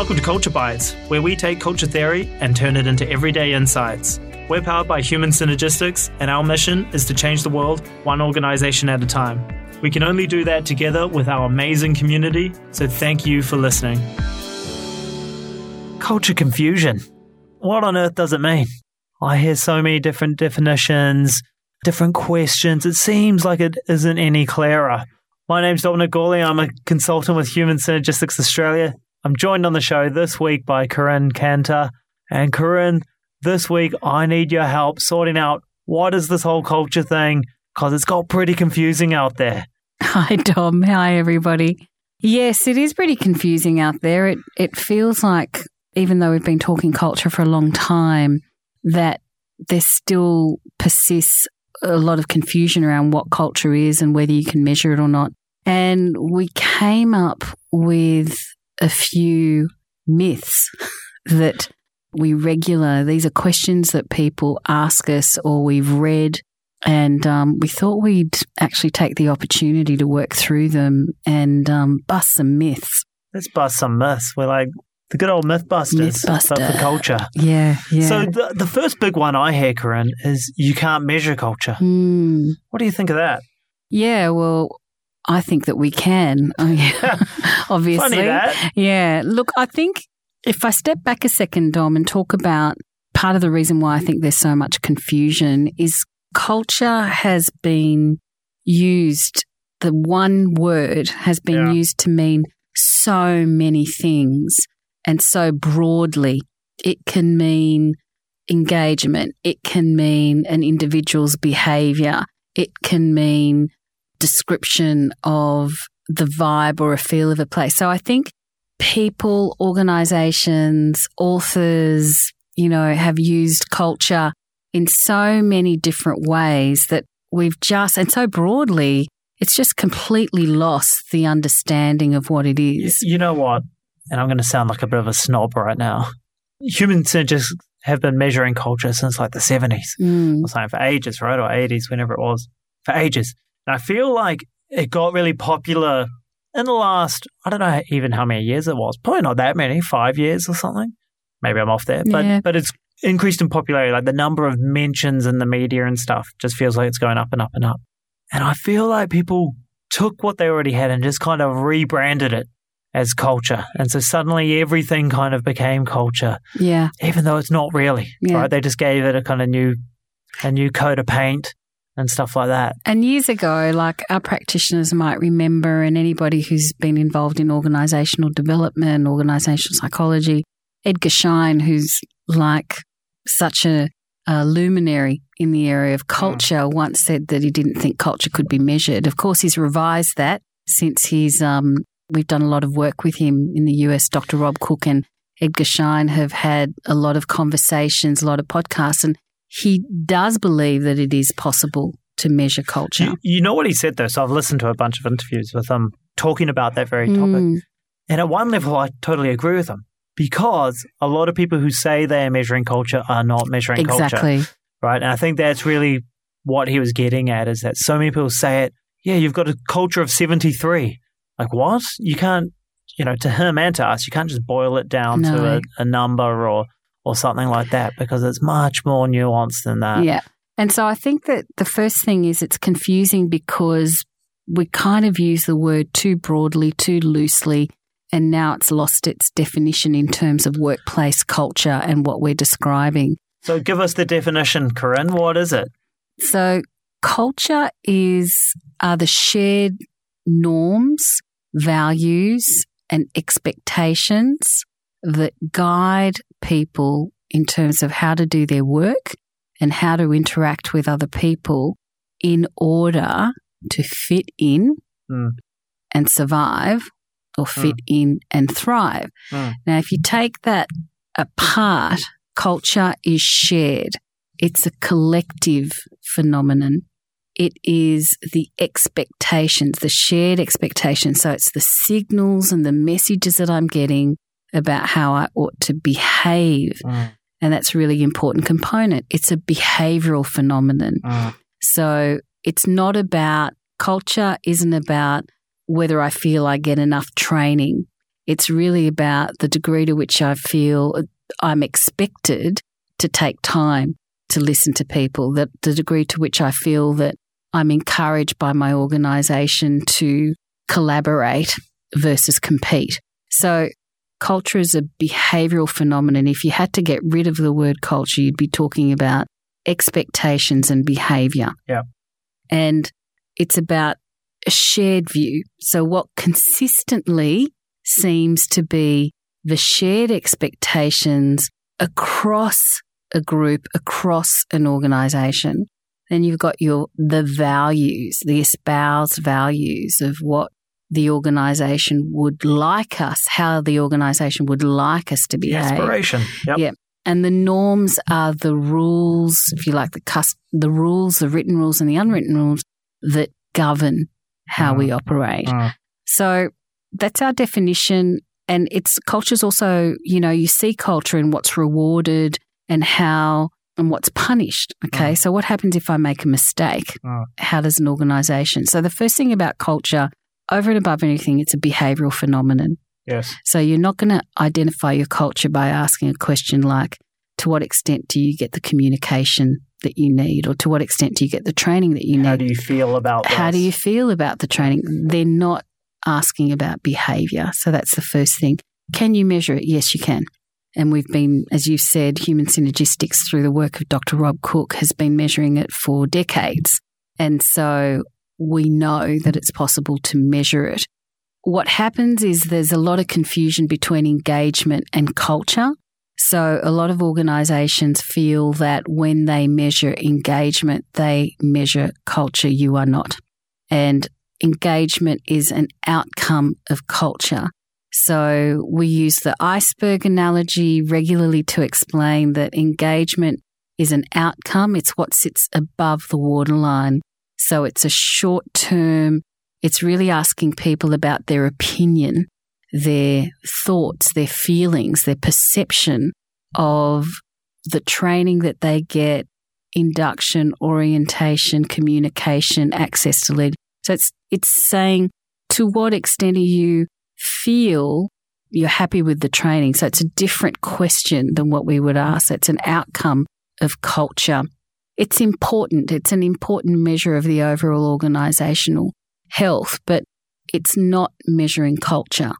Welcome to Culture Bites, where we take culture theory and turn it into everyday insights. We're powered by Human Synergistics, and our mission is to change the world one organization at a time. We can only do that together with our amazing community, so thank you for listening. Culture confusion. What on earth does it mean? I hear so many different definitions, different questions. It seems like it isn't any clearer. My name's Dominic Gawley. I'm a consultant with Human Synergistics Australia. I'm joined on the show this week by Corinne Cantor. And Corinne, this week I need your help sorting out what is this whole culture thing because it's got pretty confusing out there. Hi, Dom. Hi, everybody. Yes, it is pretty confusing out there. It it feels like even though we've been talking culture for a long time, that there still persists a lot of confusion around what culture is and whether you can measure it or not. And we came up with a few myths that we regular. These are questions that people ask us or we've read. And um, we thought we'd actually take the opportunity to work through them and um, bust some myths. Let's bust some myths. We're like the good old Mythbusters Mythbuster. but for culture. Yeah, yeah. So the, the first big one I hear, Corinne, is you can't measure culture. Hmm. What do you think of that? yeah, well, I think that we can. Oh, obviously. Funny that. Yeah. Look, I think if I step back a second, Dom, and talk about part of the reason why I think there's so much confusion is culture has been used, the one word has been Yeah. used to mean so many things and so broadly. It can mean engagement, it can mean an individual's behavior, it can mean description of the vibe or a feel of a place. So I think people, organizations, authors, you know, have used culture in so many different ways that we've just, and so broadly, it's just completely lost the understanding of what it is. You know what? And I'm going to sound like a bit of a snob right now. Human Synergistics have been measuring culture since like the 70s Mm, or something for ages, right? Or 80s, whenever it was. For ages. And I feel like it got really popular in the last, I don't know even how many years it was. Probably not that many, five years or something. Maybe I'm off there. But, Yeah. but it's increased in popularity. Like the number of mentions in the media and stuff just feels like it's going up and up and up. And I feel like people took what they already had and just kind of rebranded it as culture. And so suddenly everything kind of became culture, yeah. even though it's not really, Yeah. right? They just gave it a kind of new, a new coat of paint and stuff like that. And years ago, like our practitioners might remember, and anybody who's been involved in organizational development, organizational psychology, Edgar Schein, who's like such a, a luminary in the area of culture, once said that he didn't think culture could be measured. Of course, he's revised that since he's, um, we've done a lot of work with him in the US. Dr. Rob Cooke and Edgar Schein have had a lot of conversations, a lot of podcasts, and he does believe that it is possible to measure culture. You, you know what he said though? So I've listened to a bunch of interviews with him talking about that very topic. Mm, And at one level, I totally agree with him because a lot of people who say they are measuring culture are not measuring culture. right? And I think that's really what he was getting at is that so many people say it, yeah, you've got a culture of 73. Like, what? You can't, you know, to him and to us, you can't just boil it down to a, a number or, or something like that because it's much more nuanced than that. yeah. And so I think that the first thing is it's confusing because we kind of use the word too broadly, too loosely, and now it's lost its definition in terms of workplace culture and what we're describing. So give us the definition, Corinne. What is it? So culture is are the shared norms, values, and expectations that guide people in terms of how to do their work and how to interact with other people in order to fit in Mm. and survive or fit in and thrive. Mm. Now, if you take that apart, culture is shared. It's a collective phenomenon. It is the expectations, the shared expectations. So it's the signals and the messages that I'm getting about how I ought to behave. Mm, And that's a really important component. It's a behavioral phenomenon. mm, So it's not about culture, isn't about whether I feel I get enough training. It's really about the degree to which I feel I'm expected to take time to listen to people, that the degree to which I feel that I'm encouraged by my organization to collaborate versus compete. So culture is a behavioral phenomenon. If you had to get rid of the word culture, you'd be talking about expectations and behavior. Yeah. And it's about a shared view. So what consistently seems to be the shared expectations across a group, across an organization. Then you've got your, the values, the espoused values of what the organization would like us, how the organization would like us to behave. The aspiration. Yep. Yeah. And the norms are the rules, if you like, the cus- the rules, the written rules and the unwritten rules that govern how mm. we operate. Mm. So that's our definition. And it's culture's also, you know, you see culture in what's rewarded and how and what's punished. Okay. Mm. So what happens if I make a mistake? Mm. How does an organization? So the first thing about culture, over and above anything, it's a behavioral phenomenon. Yes. So you're not going to identify your culture by asking a question like, to what extent do you get the communication that you need, or to what extent do you get the training that you need? How do you feel about How this? do you feel about the training? They're not asking about behavior. So that's the first thing. Can you measure it? Yes, you can. And we've been, as you said, human synergistics through the work of Dr. Rob Cooke has been measuring it for decades. And so we know that it's possible to measure it. What happens is there's a lot of confusion between engagement and culture. So a lot of organizations feel that when they measure engagement, they measure culture. You are not. And engagement is an outcome of culture. So we use the iceberg analogy regularly to explain that engagement is an outcome. It's what sits above the waterline. So it's a short term, it's really asking people about their opinion, their thoughts, their feelings, their perception of the training that they get, induction, orientation, communication, access to lead. So it's, it's saying to what extent are you feel you're happy with the training. So it's a different question than what we would ask. It's an outcome of culture. It's important. It's an important measure of the overall organizational health, but it's not measuring culture.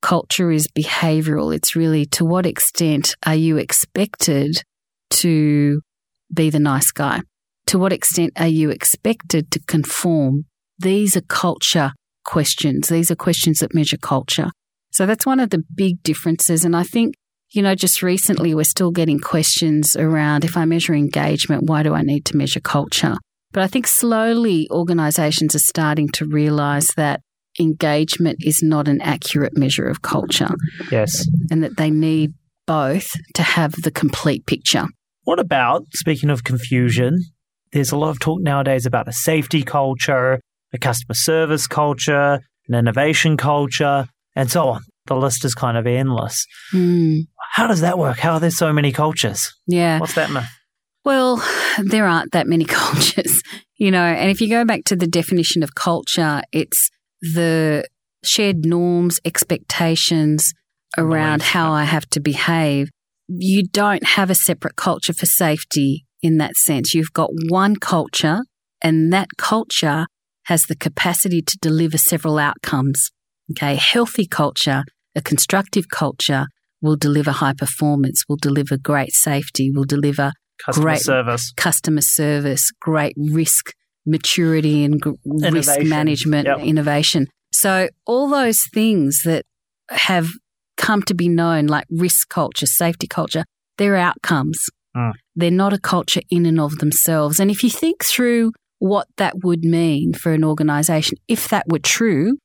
Culture is behavioral. It's really to what extent are you expected to be the nice guy? To what extent are you expected to conform? These are culture questions. These are questions that measure culture. So that's one of the big differences. And I think, you know, just recently we're still getting questions around if I measure engagement, why do I need to measure culture? But I think slowly organizations are starting to realize that engagement is not an accurate measure of culture. Yes. And that they need both to have the complete picture. What about, speaking of confusion, there's a lot of talk nowadays about a safety culture, a customer service culture, an innovation culture, and so on. The list is kind of endless. Mm. How does that work? How are there so many cultures? Yeah. What's that myth? Well, there aren't that many cultures, you know, and if you go back to the definition of culture, it's the shared norms, expectations around how I have to behave. You don't have a separate culture for safety in that sense. You've got one culture, and that culture has the capacity to deliver several outcomes. Okay, healthy culture, a constructive culture will deliver high performance, will deliver great safety, will deliver customer great service, customer service, great risk maturity and risk management, yep. innovation. So all those things that have come to be known, like risk culture, safety culture, they're outcomes. Mm. They're not a culture in and of themselves. And if you think through what that would mean for an organization. If that were true,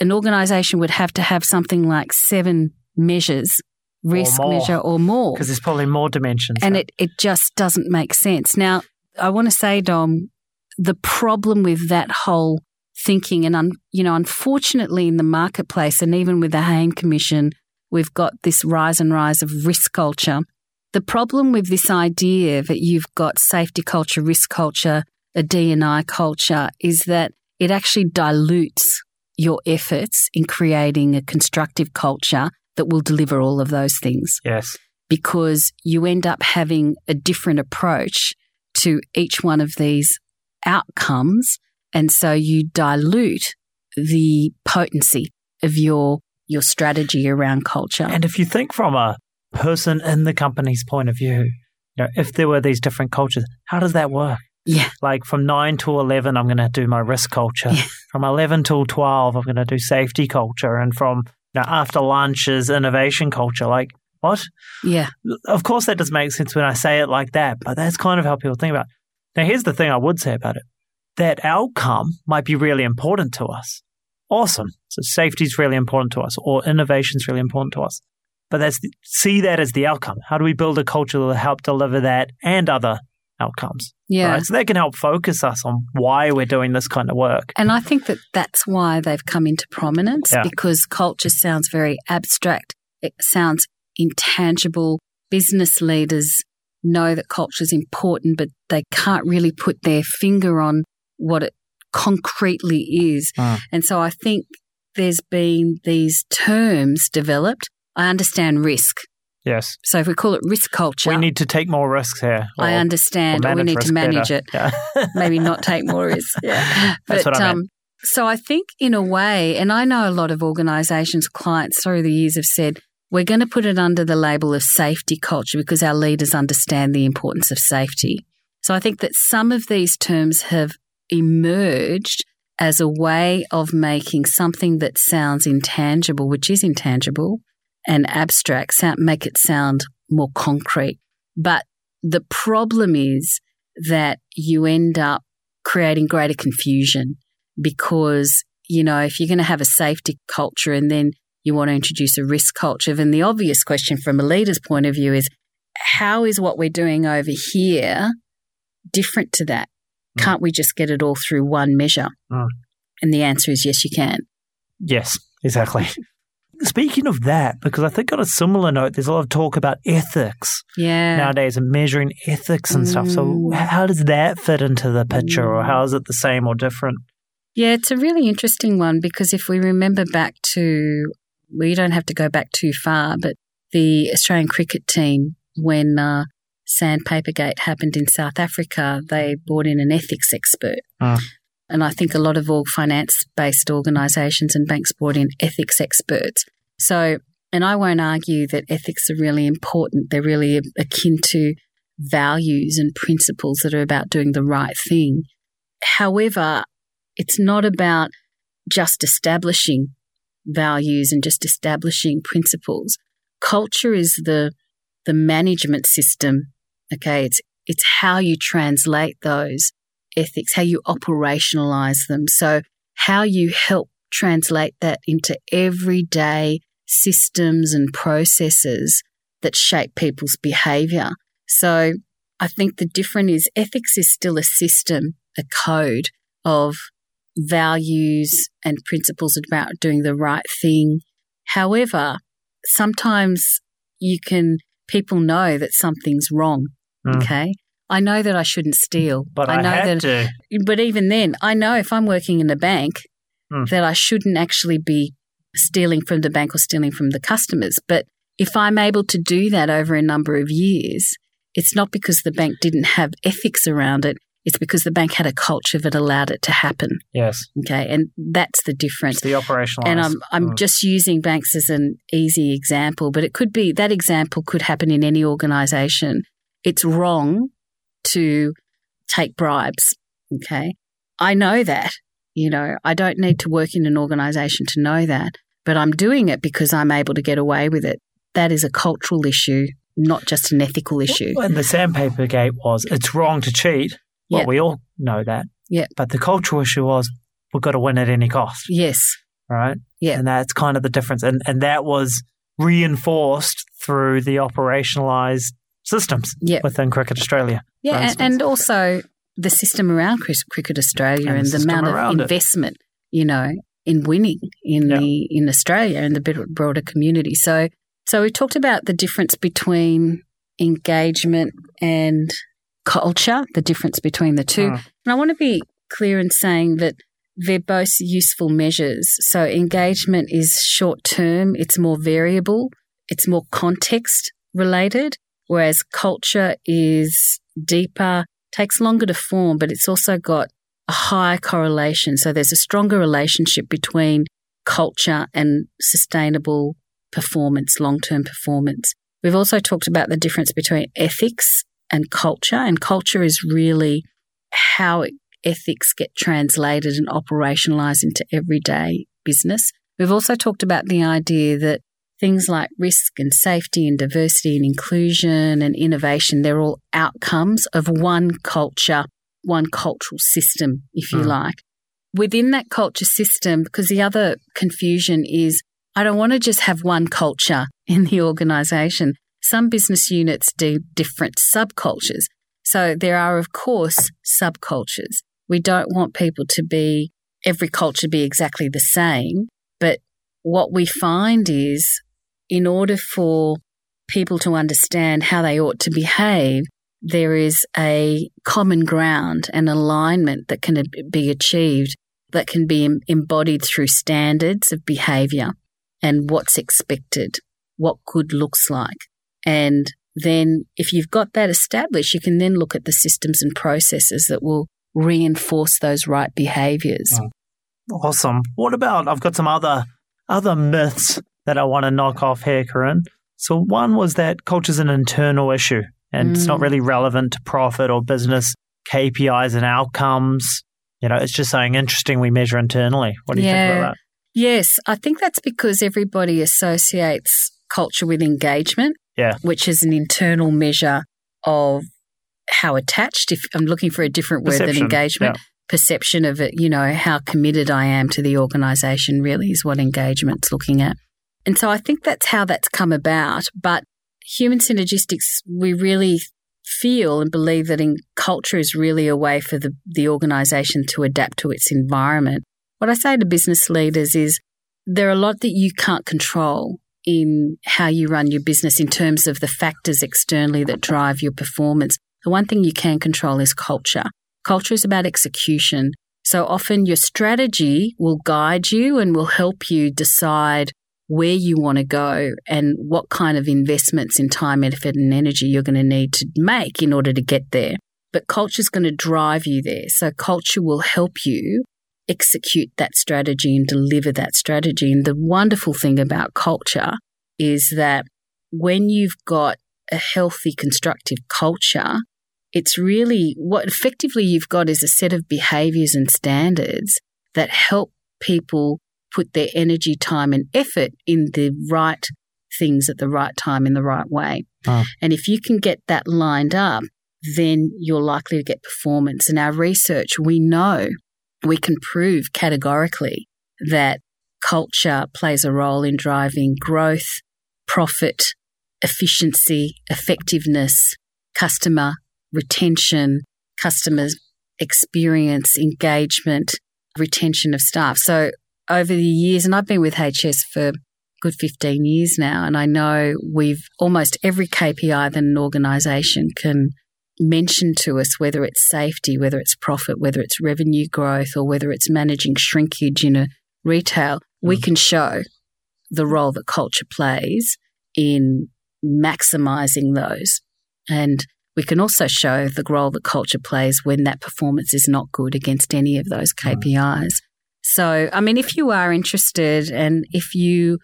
an organization would have to have something like seven measures, risk or measure or more. Because there's probably more dimensions. And it, it just doesn't make sense. Now, I want to say, Dom, the problem with that whole thinking, and un, you know, unfortunately in the marketplace, and even with the Hayne Commission, we've got this rise and rise of risk culture. The problem with this idea that you've got safety culture, risk culture, a D&I culture is that it actually dilutes your efforts in creating a constructive culture that will deliver all of those things Yes. because you end up having a different approach to each one of these outcomes. And so you dilute the potency of your, your strategy around culture. And if you think from a person in the company's point of view, you know, if there were these different cultures, how does that work? yeah. Like from 9 to 11, I'm going to do my risk culture. Yeah. From 11 till 12, I'm going to do safety culture. And from know, after lunch is innovation culture. Like, what? Yeah. Of course, that doesn't make sense when I say it like that, but that's kind of how people think about it. Now, here's the thing I would say about it that outcome might be really important to us. Awesome. So, safety is really important to us, or innovation is really important to us. But that's the, see that as the outcome. How do we build a culture that will help deliver that and other outcomes? Yeah. Right? So that can help focus us on why we're doing this kind of work. And I think that that's why they've come into prominence Yeah. because culture sounds very abstract. It sounds intangible. Business leaders know that culture is important, but they can't really put their finger on what it concretely is. Mm. And so I think there's been these terms developed. I understand risk. Yes. So if we call it risk culture, We need to take more risks here. I understand, or or we need to manage better. it Yeah. maybe not take more risks. Yeah. That's what I meant. Um, so I think in a way, and I know a lot of organizations, clients through the years have said, we're going to put it under the label of safety culture because our leaders understand the importance of safety. So I think that some of these terms have emerged as a way of making something that sounds intangible, which is intangible and abstract, sound, make it sound more concrete. But the problem is that you end up creating greater confusion because, you know, if you're going to have a safety culture and then you want to introduce a risk culture, then the obvious question from a leader's point of view is how is what we're doing over here different to that? Mm. Can't we just get it all through one measure? Mm. And the answer is yes, you can. Yes, exactly. Speaking of that, because I think on a similar note, there's a lot of talk about ethics Yeah. nowadays and measuring ethics and stuff. So, Mm. how does that fit into the picture, or Mm. how is it the same or different? Yeah, it's a really interesting one because if we remember back to, we don't have to go back too far, but the Australian cricket team, when uh, Sandpapergate happened in South Africa, they brought in an ethics expert. Mm. And I think a lot of org finance based organizations and banks brought in ethics experts. So, and I won't argue that ethics are really important. They're really akin to values and principles that are about doing the right thing. However, it's not about just establishing values and just establishing principles. Culture is the the management system. Okay, it's it's how you translate those ethics, how you operationalize them. So how you help translate that into everyday systems and processes that shape people's behavior. So I think the difference is ethics is still a system, a code of values and principles about doing the right thing. However, sometimes you can, people know that something's wrong. Mm. Okay. I know that I shouldn't steal. But I, know had that, to. but even then, I know if I'm working in a bank Hmm. that I shouldn't actually be stealing from the bank or stealing from the customers. But if I'm able to do that over a number of years, it's not because the bank didn't have ethics around it. It's because the bank had a culture that allowed it to happen. Yes, Okay. And that's the difference. it's the operational. And I'm I'm Mm. just using banks as an easy example, but it could be that example could happen in any organization. It's wrong to take bribes. Okay. I know that. You know, I don't need to work in an organization to know that, but I'm doing it because I'm able to get away with it. That is a cultural issue, not just an ethical issue. And the sandpaper gate was it's wrong to cheat. Well, Yeah. we all know that. Yeah. But the cultural issue was we've got to win at any cost. Yes. right? Yeah. And that's kind of the difference. And and that was reinforced through the operationalized systems Yeah. within Cricket Australia. Yeah, and, and also the system around Cricket Australia And and, the amount of it. investment, you know, in winning in Yeah. the in Australia and the broader community. So, so we talked about the difference between engagement and culture, the difference between the two. Mm. And I want to be clear in saying that they're both useful measures. So engagement is short term, it's more variable, it's more context related, whereas culture is deeper, takes longer to form, but it's also got a high correlation. So there's a stronger relationship between culture and sustainable performance, long term performance. We've also talked about the difference between ethics and culture, and culture is really how ethics get translated and operationalized into everyday business. We've also talked about the idea that things like risk and safety and diversity and inclusion and innovation, they're all outcomes of one culture, one cultural system, if you mm. like. Within that culture system, because the other confusion is I don't want to just have one culture in the organization. Some business units do different subcultures. So there are, of course, subcultures. We don't want people to be, every culture be exactly the same. But what we find is in order for people to understand how they ought to behave, there is a common ground and alignment that can be achieved that can be embodied through standards of behavior and what's expected, what good looks like. And then if you've got that established, you can then look at the systems and processes that will reinforce those right behaviors. Mm. Awesome. What about I've got some other other myths that I want to knock off here, Corinne. So one was that culture is an internal issue and mm. it's not mm. really relevant to profit or business KPIs and outcomes. You know, it's just something interesting we measure internally. What do you yeah. think about that? Yes, I think that's because everybody associates culture with engagement, yeah. which is an internal measure of how attached, if I'm looking for a different word Perception. than engagement, yeah. perception of it, you know, how committed I am to the organization really is what engagement's looking at. And so I think that's how that's come about. But human synergistics, we really feel and believe that in culture is really a way for the, the organization to adapt to its environment. What I say to business leaders is there are a lot that you can't control in how you run your business in terms of the factors externally that drive your performance. The one thing you can control is culture. Culture is about execution. So often your strategy will guide you and will help you decide where you want to go and what kind of investments in time, effort, and energy you're going to need to make in order to get there. But culture is going to drive you there. So culture will help you execute that strategy and deliver that strategy. And the wonderful thing about culture is that when you've got a healthy, constructive culture, it's really what effectively you've got is a set of behaviors and standards that help people put their energy, time, and effort in the right things at the right time in the right way. Oh. And if you can get that lined up, then you're likely to get performance. In our research, we know we can prove categorically that culture plays a role in driving growth, profit, efficiency, effectiveness, customer retention, customer experience, engagement, retention of staff. So over the years, and I've been with HS for good 15 years now, and I know we've almost every KPI that an organization can mention to us, whether it's safety, whether it's profit, whether it's revenue growth, or whether it's managing shrinkage in a retail, we mm. can show the role that culture plays in maximizing those. And we can also show the role that culture plays when that performance is not good against any of those KPIs. So, I mean, if you are interested and if you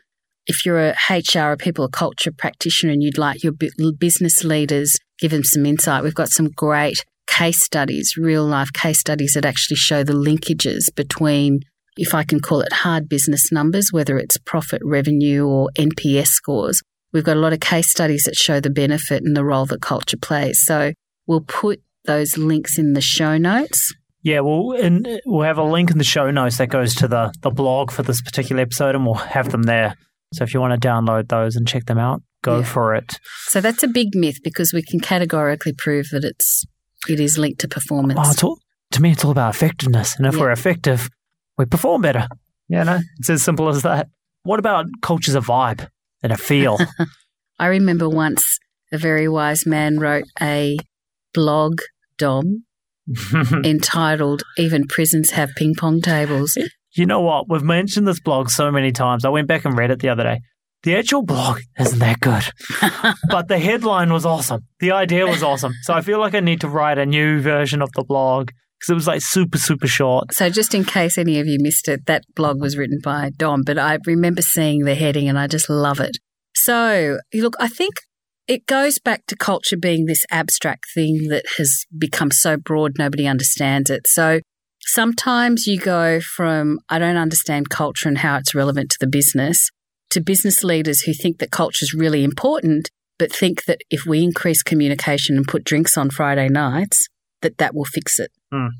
if you're a HR or people, a culture practitioner, and you'd like your business leaders give them some insight, we've got some great case studies, real life case studies that actually show the linkages between, if I can call it hard business numbers, whether it's profit, revenue, or NPS scores. We've got a lot of case studies that show the benefit and the role that culture plays. So we'll put those links in the show notes. Yeah, we'll and uh, we'll have a link in the show notes that goes to the the blog for this particular episode, and we'll have them there. So if you want to download those and check them out, go yeah. for it. So that's a big myth because we can categorically prove that it's it is linked to performance. Oh, all, to me, it's all about effectiveness, and if yeah. we're effective, we perform better. Yeah, no, it's as simple as that. What about culture's a vibe and a feel? I remember once a very wise man wrote a blog, Dom, entitled Even Prisons Have Ping Pong Tables. you know what? We've mentioned this blog so many times. I went back and read it the other day. The actual blog isn't that good, but the headline was awesome. The idea was awesome. So I feel like I need to write a new version of the blog because it was like super, super short. So, just in case any of you missed it, that blog was written by Dom, but I remember seeing the heading and I just love it. So, look, I think it goes back to culture being this abstract thing that has become so broad nobody understands it. So, sometimes you go from, I don't understand culture and how it's relevant to the business, to business leaders who think that culture is really important, but think that if we increase communication and put drinks on Friday nights, that that will fix it. Mm.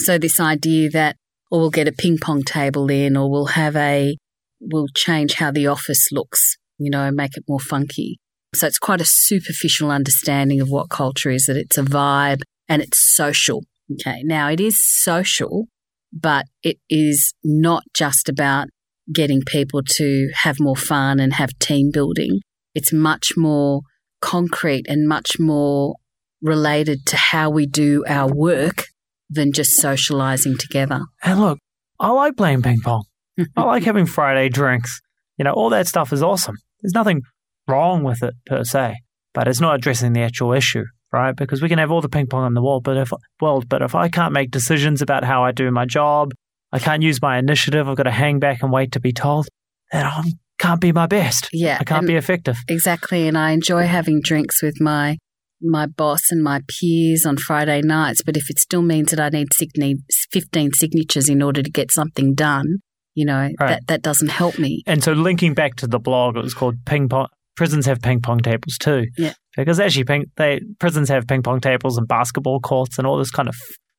So this idea that, or we'll get a ping pong table in, or we'll have a, we'll change how the office looks, you know, make it more funky. So it's quite a superficial understanding of what culture is, that it's a vibe and it's social. Okay. Now it is social, but it is not just about getting people to have more fun and have team building. It's much more concrete and much more related to how we do our work than just socializing together. And look, I like playing ping pong. I like having Friday drinks. You know, all that stuff is awesome. There's nothing wrong with it per se, but it's not addressing the actual issue, right? Because we can have all the ping pong in the world, but if world, but if I can't make decisions about how I do my job, I can't use my initiative. I've got to hang back and wait to be told. Then I can't be my best. Yeah, I can't be effective. Exactly, and I enjoy having drinks with my my boss and my peers on Friday nights, but if it still means that I need 15 signatures in order to get something done, you know, right. that, that doesn't help me. And so linking back to the blog, it was called Ping Pong. Prisons have ping pong tables too. Yeah. Because actually, ping, they prisons have ping pong tables and basketball courts and all this kind of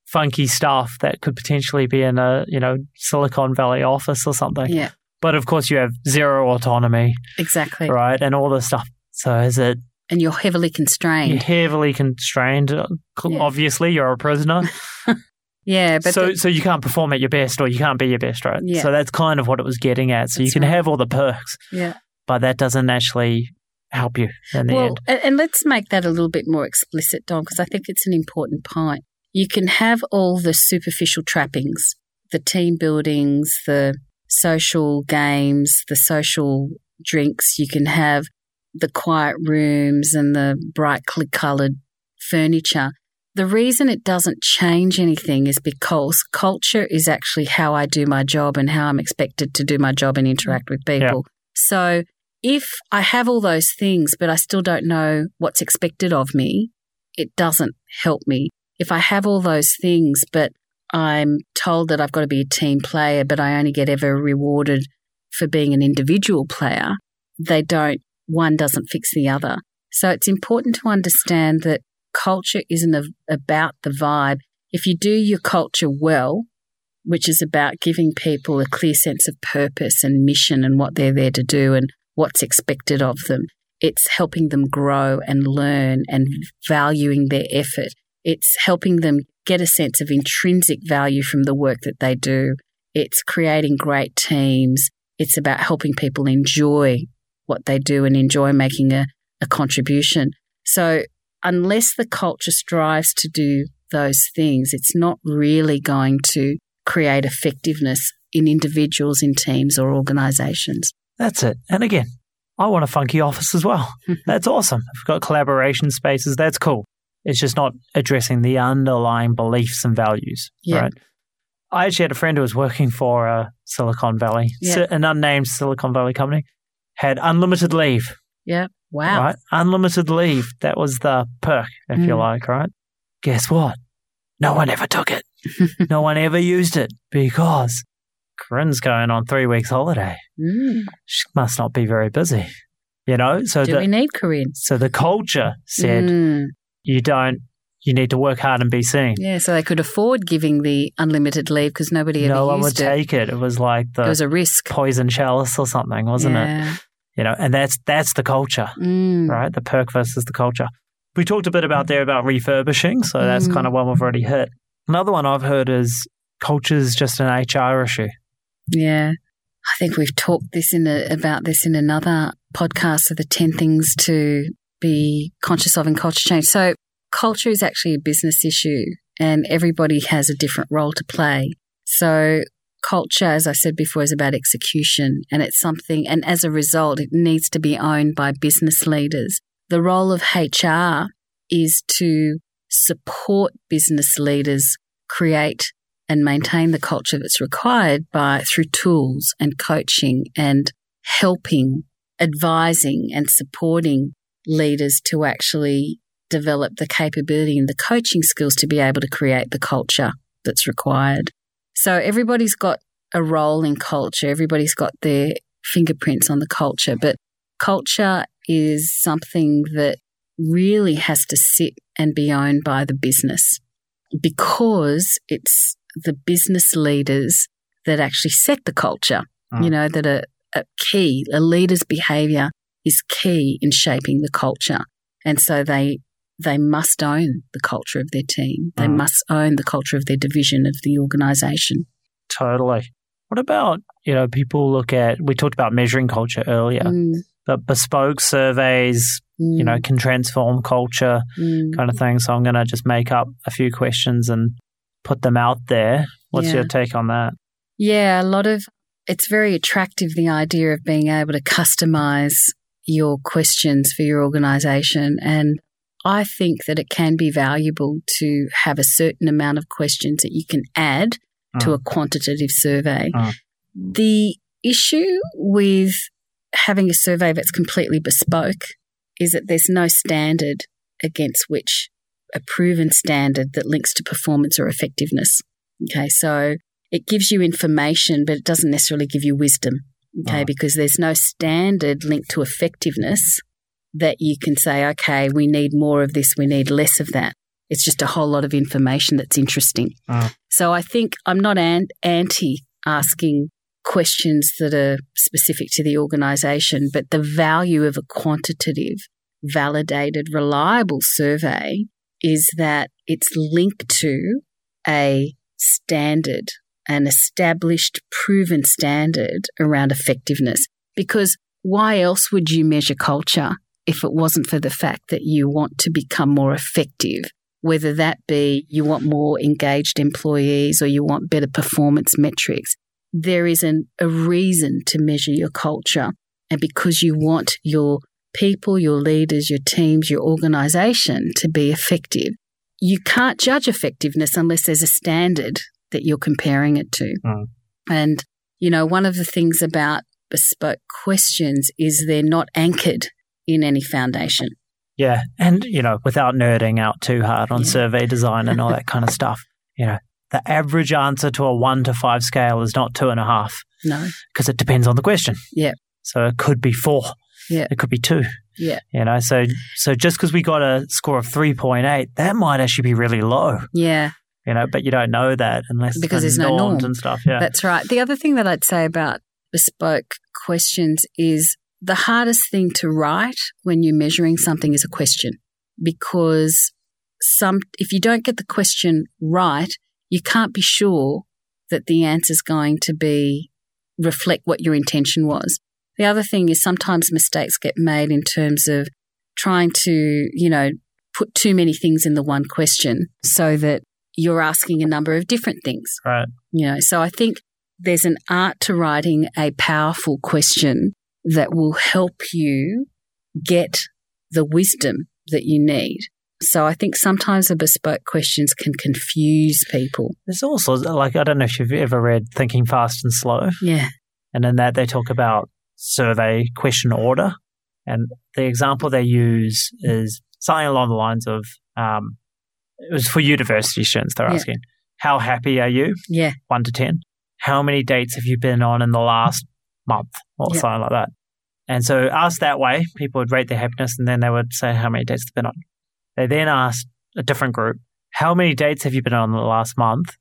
funky stuff that could potentially be in a you know Silicon Valley office or something. Yeah. But of course, you have zero autonomy. Exactly. Right, and all this stuff. So is it and you're heavily constrained. You're heavily constrained. Uh, yeah. Obviously, you're a prisoner. yeah, but so the- so you can't perform at your best, or you can't be your best, right? Yeah. So that's kind of what it was getting at. So that's you can right. have all the perks, yeah, but that doesn't actually help you in the well, end. And, and let's make that a little bit more explicit, Dom, because I think it's an important point. You can have all the superficial trappings, the team buildings, the social games, the social drinks. You can have the quiet rooms and the brightly coloured furniture. The reason it doesn't change anything is because culture is actually how I do my job and how I'm expected to do my job and interact with people. Yeah. So if I have all those things, but I still don't know what's expected of me, it doesn't help me. If I have all those things, but I'm told that I've got to be a team player, but I only get ever rewarded for being an individual player, they don't one doesn't fix the other. So it's important to understand that culture isn't a, about the vibe. If you do your culture well, which is about giving people a clear sense of purpose and mission and what they're there to do and what's expected of them, it's helping them grow and learn and valuing their effort. It's helping them get a sense of intrinsic value from the work that they do. It's creating great teams. It's about helping people enjoy what they do and enjoy making a, a contribution. So, unless the culture strives to do those things, it's not really going to create effectiveness in individuals, in teams, or organizations. That's it. And again, I want a funky office as well. that's awesome. If we've got collaboration spaces, that's cool. It's just not addressing the underlying beliefs and values, Yeah. right? I actually had a friend who was working for a Silicon Valley, Yeah. an unnamed Silicon Valley company, had unlimited leave. Yeah. Wow. Right? Unlimited leave. That was the perk, if you Mm. like, right? Guess what? No one ever took it. no one ever used it because Corinne's going on three weeks holiday. Mm. She must not be very busy. You know? So Do the we need Korean? so the culture said Mm. you don't you need to work hard and be seen. Yeah, so they could afford giving the unlimited leave because nobody no one would it. take it. It was like the it was a risk, poison chalice or something, wasn't it? You know, and that's that's the culture. Mm. right? The perk versus the culture. We talked a bit about there about refurbishing, so that's Mm. kind of one we've already hit. Another one I've heard is culture's just an HR issue. Yeah. I think we've talked this in a, about this in another podcast of the 10 things to be conscious of in culture change. So culture is actually a business issue. and everybody has a different role to play. So culture, as I said before, is about execution and it's something, and as a result, it needs to be owned by business leaders. The role of HR is to support business leaders create and maintain the culture that's required by through tools and coaching and helping, advising and supporting leaders to actually develop the capability and the coaching skills to be able to create the culture that's required. So everybody's got a role in culture, everybody's got their fingerprints on the culture, but culture is something that really has to sit and be owned by the business because it's the business leaders that actually set the culture, mm. you know, that are, are key. A leader's behavior is key in shaping the culture. And so they they must own the culture of their team. They mm. must own the culture of their division of the organization. Totally. What about, you know, people look at, we talked about measuring culture earlier, mm. but bespoke surveys, mm. you know, mm. can transform culture mm. kind of thing. So I'm going to just make up a few questions and put them out there. What's yeah. your take on that? Yeah, a lot of it's very attractive the idea of being able to customize your questions for your organization and I think that it can be valuable to have a certain amount of questions that you can add mm. to a quantitative survey. Mm. The issue with having a survey that's completely bespoke is that there's no standard against which a proven standard that links to performance or effectiveness. Okay, so it gives you information, but it doesn't necessarily give you wisdom. Okay, oh. because there's no standard linked to effectiveness that you can say, okay, we need more of this, we need less of that. It's just a whole lot of information that's interesting. Oh. So I think I'm not an- anti asking questions that are specific to the organization, but the value of a quantitative, validated, reliable survey is that it's linked to a standard, an established, proven standard around effectiveness. Because why else would you measure culture if it wasn't for the fact that you want to become more effective? Whether that be you want more engaged employees or you want better performance metrics, there is an, a reason to measure your culture. And because you want your people, your leaders, your teams, your organization to be effective. You can't judge effectiveness unless there's a standard that you're comparing it to. Mm. And, you know, one of the things about bespoke questions is they're not anchored in any foundation. Yeah. And, you know, without nerding out too hard on yeah. survey design and all that kind of stuff, you know, the average answer to a one to five scale is not two and a half. No. Because it depends on the question. Yeah. So it could be four. Yeah. It could be two. Yeah. You know, so so just because we got a score of 3.8, that might actually be really low. Yeah. You know, but you don't know that unless because there's no norm and stuff. Yeah. That's right. The other thing that I'd say about bespoke questions is the hardest thing to write when you're measuring something is a question because some if you don't get the question right, you can't be sure that the answer is going to be reflect what your intention was. The other thing is sometimes mistakes get made in terms of trying to, you know, put too many things in the one question so that you're asking a number of different things. Right. You know, so I think there's an art to writing a powerful question that will help you get the wisdom that you need. So I think sometimes the bespoke questions can confuse people. There's also like I don't know if you've ever read Thinking Fast and Slow. Yeah. And in that they talk about survey question order. And the example they use is something along the lines of um, it was for university students. They're yeah. asking, How happy are you? Yeah. One to 10. How many dates have you been on in the last month or yeah. something like that? And so asked that way, people would rate their happiness and then they would say how many dates they've been on. They then asked a different group, How many dates have you been on in the last month?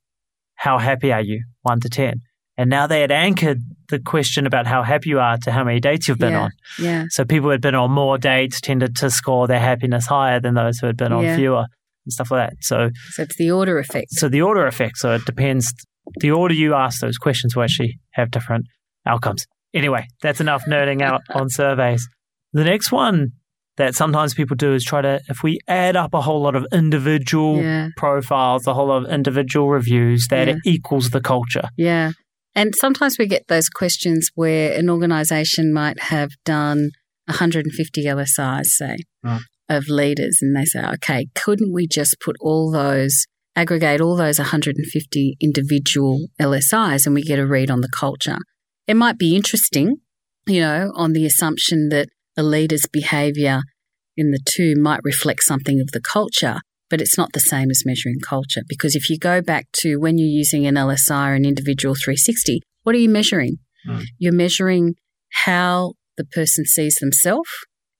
How happy are you? One to 10. And now they had anchored the question about how happy you are to how many dates you've been yeah, on. Yeah. So people who had been on more dates tended to score their happiness higher than those who had been on yeah. fewer and stuff like that. So, so it's the order effect. So the order effect. So it depends. The order you ask those questions will actually have different outcomes. Anyway, that's enough nerding out on surveys. The next one that sometimes people do is try to, if we add up a whole lot of individual Yeah. profiles, a whole lot of individual reviews, that Yeah. it equals the culture. Yeah. And sometimes we get those questions where an organization might have done 150 LSIs, say, Mm. of leaders, and they say, okay, couldn't we just put all those, aggregate all those 150 individual LSIs and we get a read on the culture? It might be interesting, you know, on the assumption that a leader's behavior in the two might reflect something of the culture, but it's not the same as measuring culture because if you go back to when you're using an LSI or an individual 360, what are you measuring? Mm. You're measuring how the person sees themselves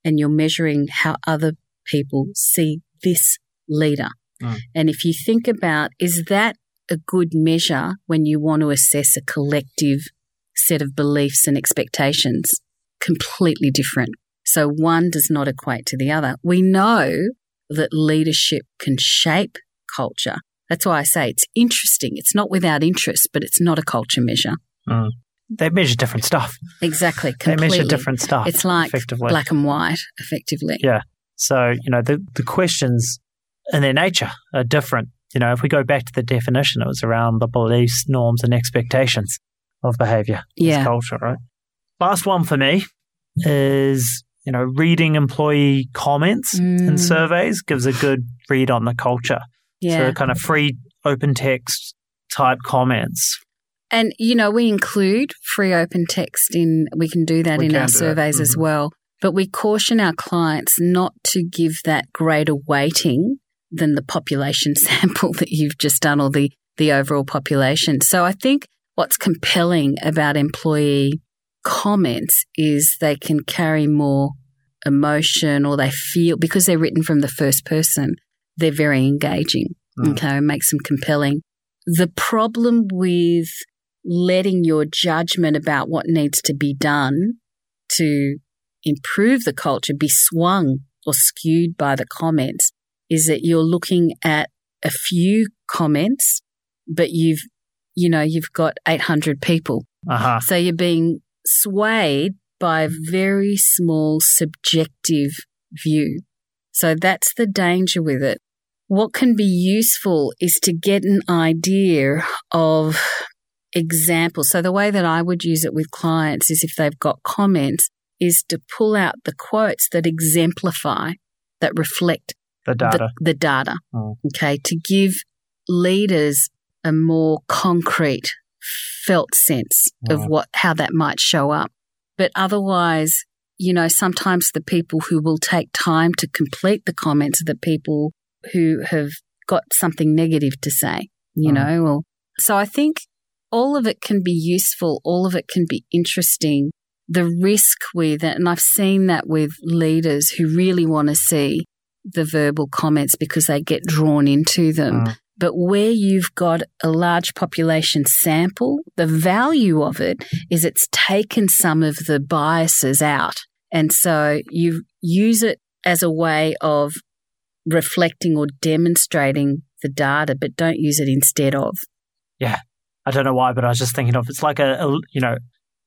and you're measuring how other people see this leader. Mm. And if you think about is that a good measure when you want to assess a collective set of beliefs and expectations? Completely different. So one does not equate to the other. We know that leadership can shape culture. That's why I say it's interesting. It's not without interest, but it's not a culture measure. Mm. They measure different stuff. Exactly. They measure different stuff. It's like black and white, effectively. Yeah. So, you know, the, the questions in their nature are different. You know, if we go back to the definition, it was around the beliefs, norms, and expectations of behavior. Yeah. culture, right? Last one for me is, you know, reading employee comments Mm. surveys gives a good read on the culture. Yeah. So kind of free open text type comments. And, you know, we include free open text in, we can do that We in our surveys as Mhm. well. But we caution our clients not to give that greater weighting than the population sample that you've just done or the, the overall population. So I think what's compelling about employee comments is they can carry more emotion or they feel, because they're written from the first person, they're very engaging. Mm. Okay, makes them compelling. The problem with letting your judgment about what needs to be done to improve the culture be swung or skewed by the comments is that you're looking at a few comments, but you've, you know, you've got 800 people. Uh huh. So you're being swayed by a very small subjective view. So that's the danger with it. What can be useful is to get an idea of examples. So the way that I would use it with clients is if they've got comments is to pull out the quotes that exemplify, that reflect The data. the, the data. Mm. Okay, to give leaders a more concrete, felt sense of Mm. what how that might show up. But otherwise, you know, sometimes the people who will take time to complete the comments are the people who have got something negative to say. You Mm. know, or so I think all of it can be useful. All of it can be interesting. The risk with it, and I've seen that with leaders who really want to see the verbal comments because they get drawn into them. But where you've got a large population sample, the value of it is it's taken some of the biases out. And so you use it as a way of reflecting or demonstrating the data, but don't use it instead of. Yeah. I don't know why, but I was just thinking of it's like a, a you know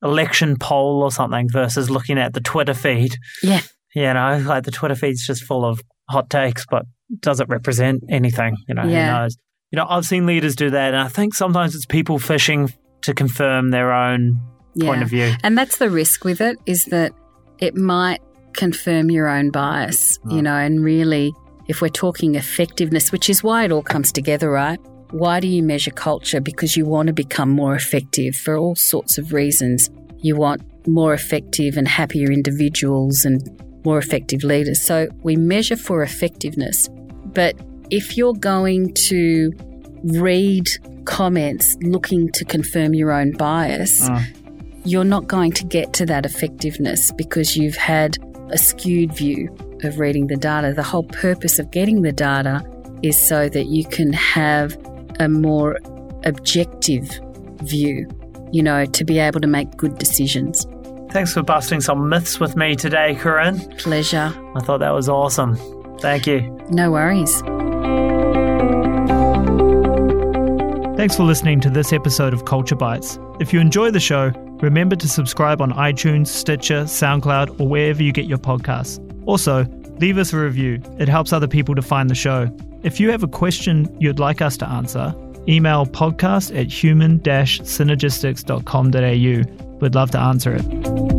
election poll or something versus looking at the Twitter feed. Yeah. You know, like the Twitter feed's just full of hot takes, but doesn't represent anything. You know, Yeah. who knows? You know, I've seen leaders do that, and I think sometimes it's people fishing to confirm their own point of view. And that's the risk with it is that it might confirm your own bias, you Mm. know, and really, if we're talking effectiveness, which is why it all comes together, right? Why do you measure culture? Because you want to become more effective for all sorts of reasons. You want more effective and happier individuals and more effective leaders. So we measure for effectiveness. But if you're going to read comments looking to confirm your own bias, Mm. you're not going to get to that effectiveness because you've had a skewed view of reading the data. The whole purpose of getting the data is so that you can have a more objective view, you know, to be able to make good decisions. Thanks for busting some myths with me today, Corinne. Pleasure. I thought that was awesome. Thank you. No worries. Thanks for listening to this episode of Culture Bites. If you enjoy the show, remember to subscribe on iTunes, Stitcher, SoundCloud, or wherever you get your podcasts. Also, leave us a review. It helps other people to find the show. If you have a question you'd like us to answer, email podcast at human synergistics.com.au. We'd love to answer it.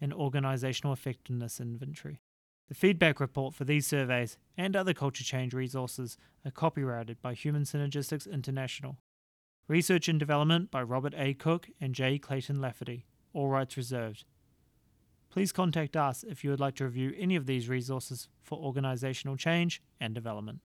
and Organizational Effectiveness Inventory. The feedback report for these surveys and other culture change resources are copyrighted by Human Synergistics International. Research and development by Robert A. Cooke and J. Clayton Lafferty, all rights reserved. Please contact us if you would like to review any of these resources for organizational change and development.